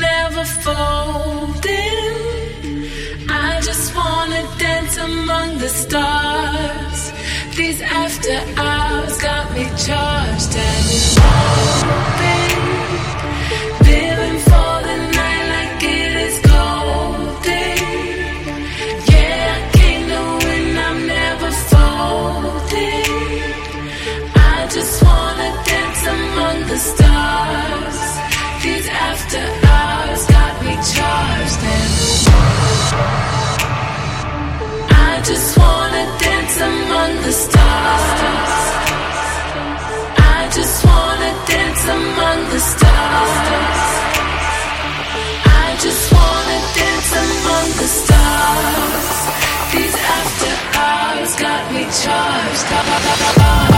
never folding. I just wanna dance among the stars. These I just wanna dance among the stars. I just wanna dance among the stars. I just wanna dance among the stars. These after hours got me charged.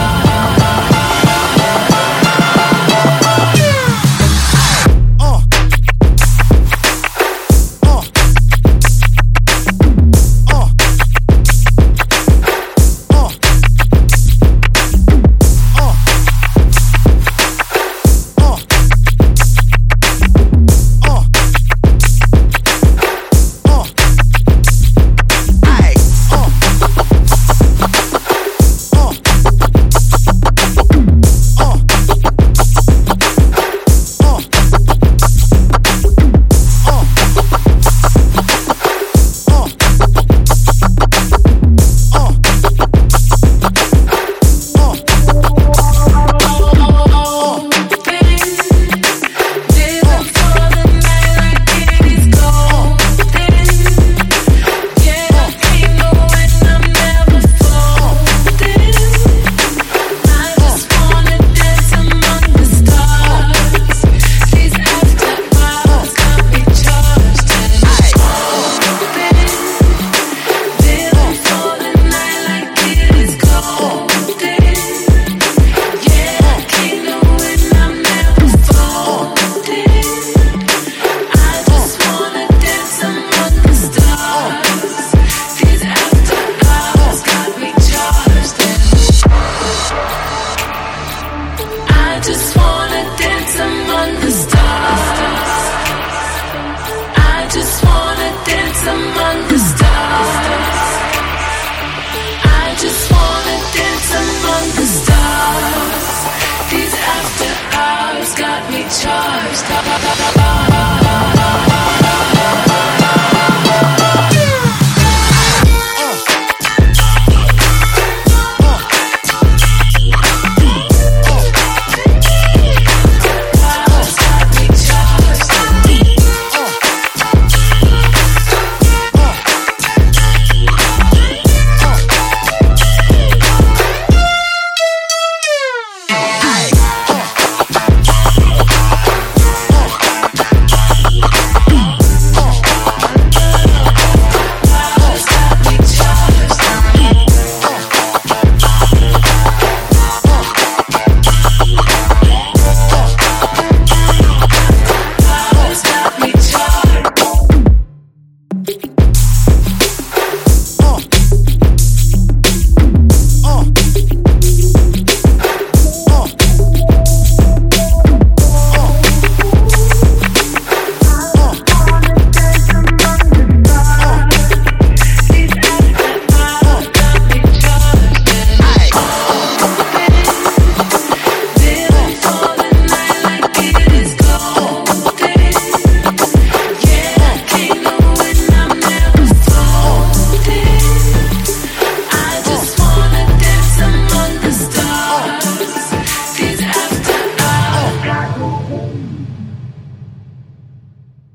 charged.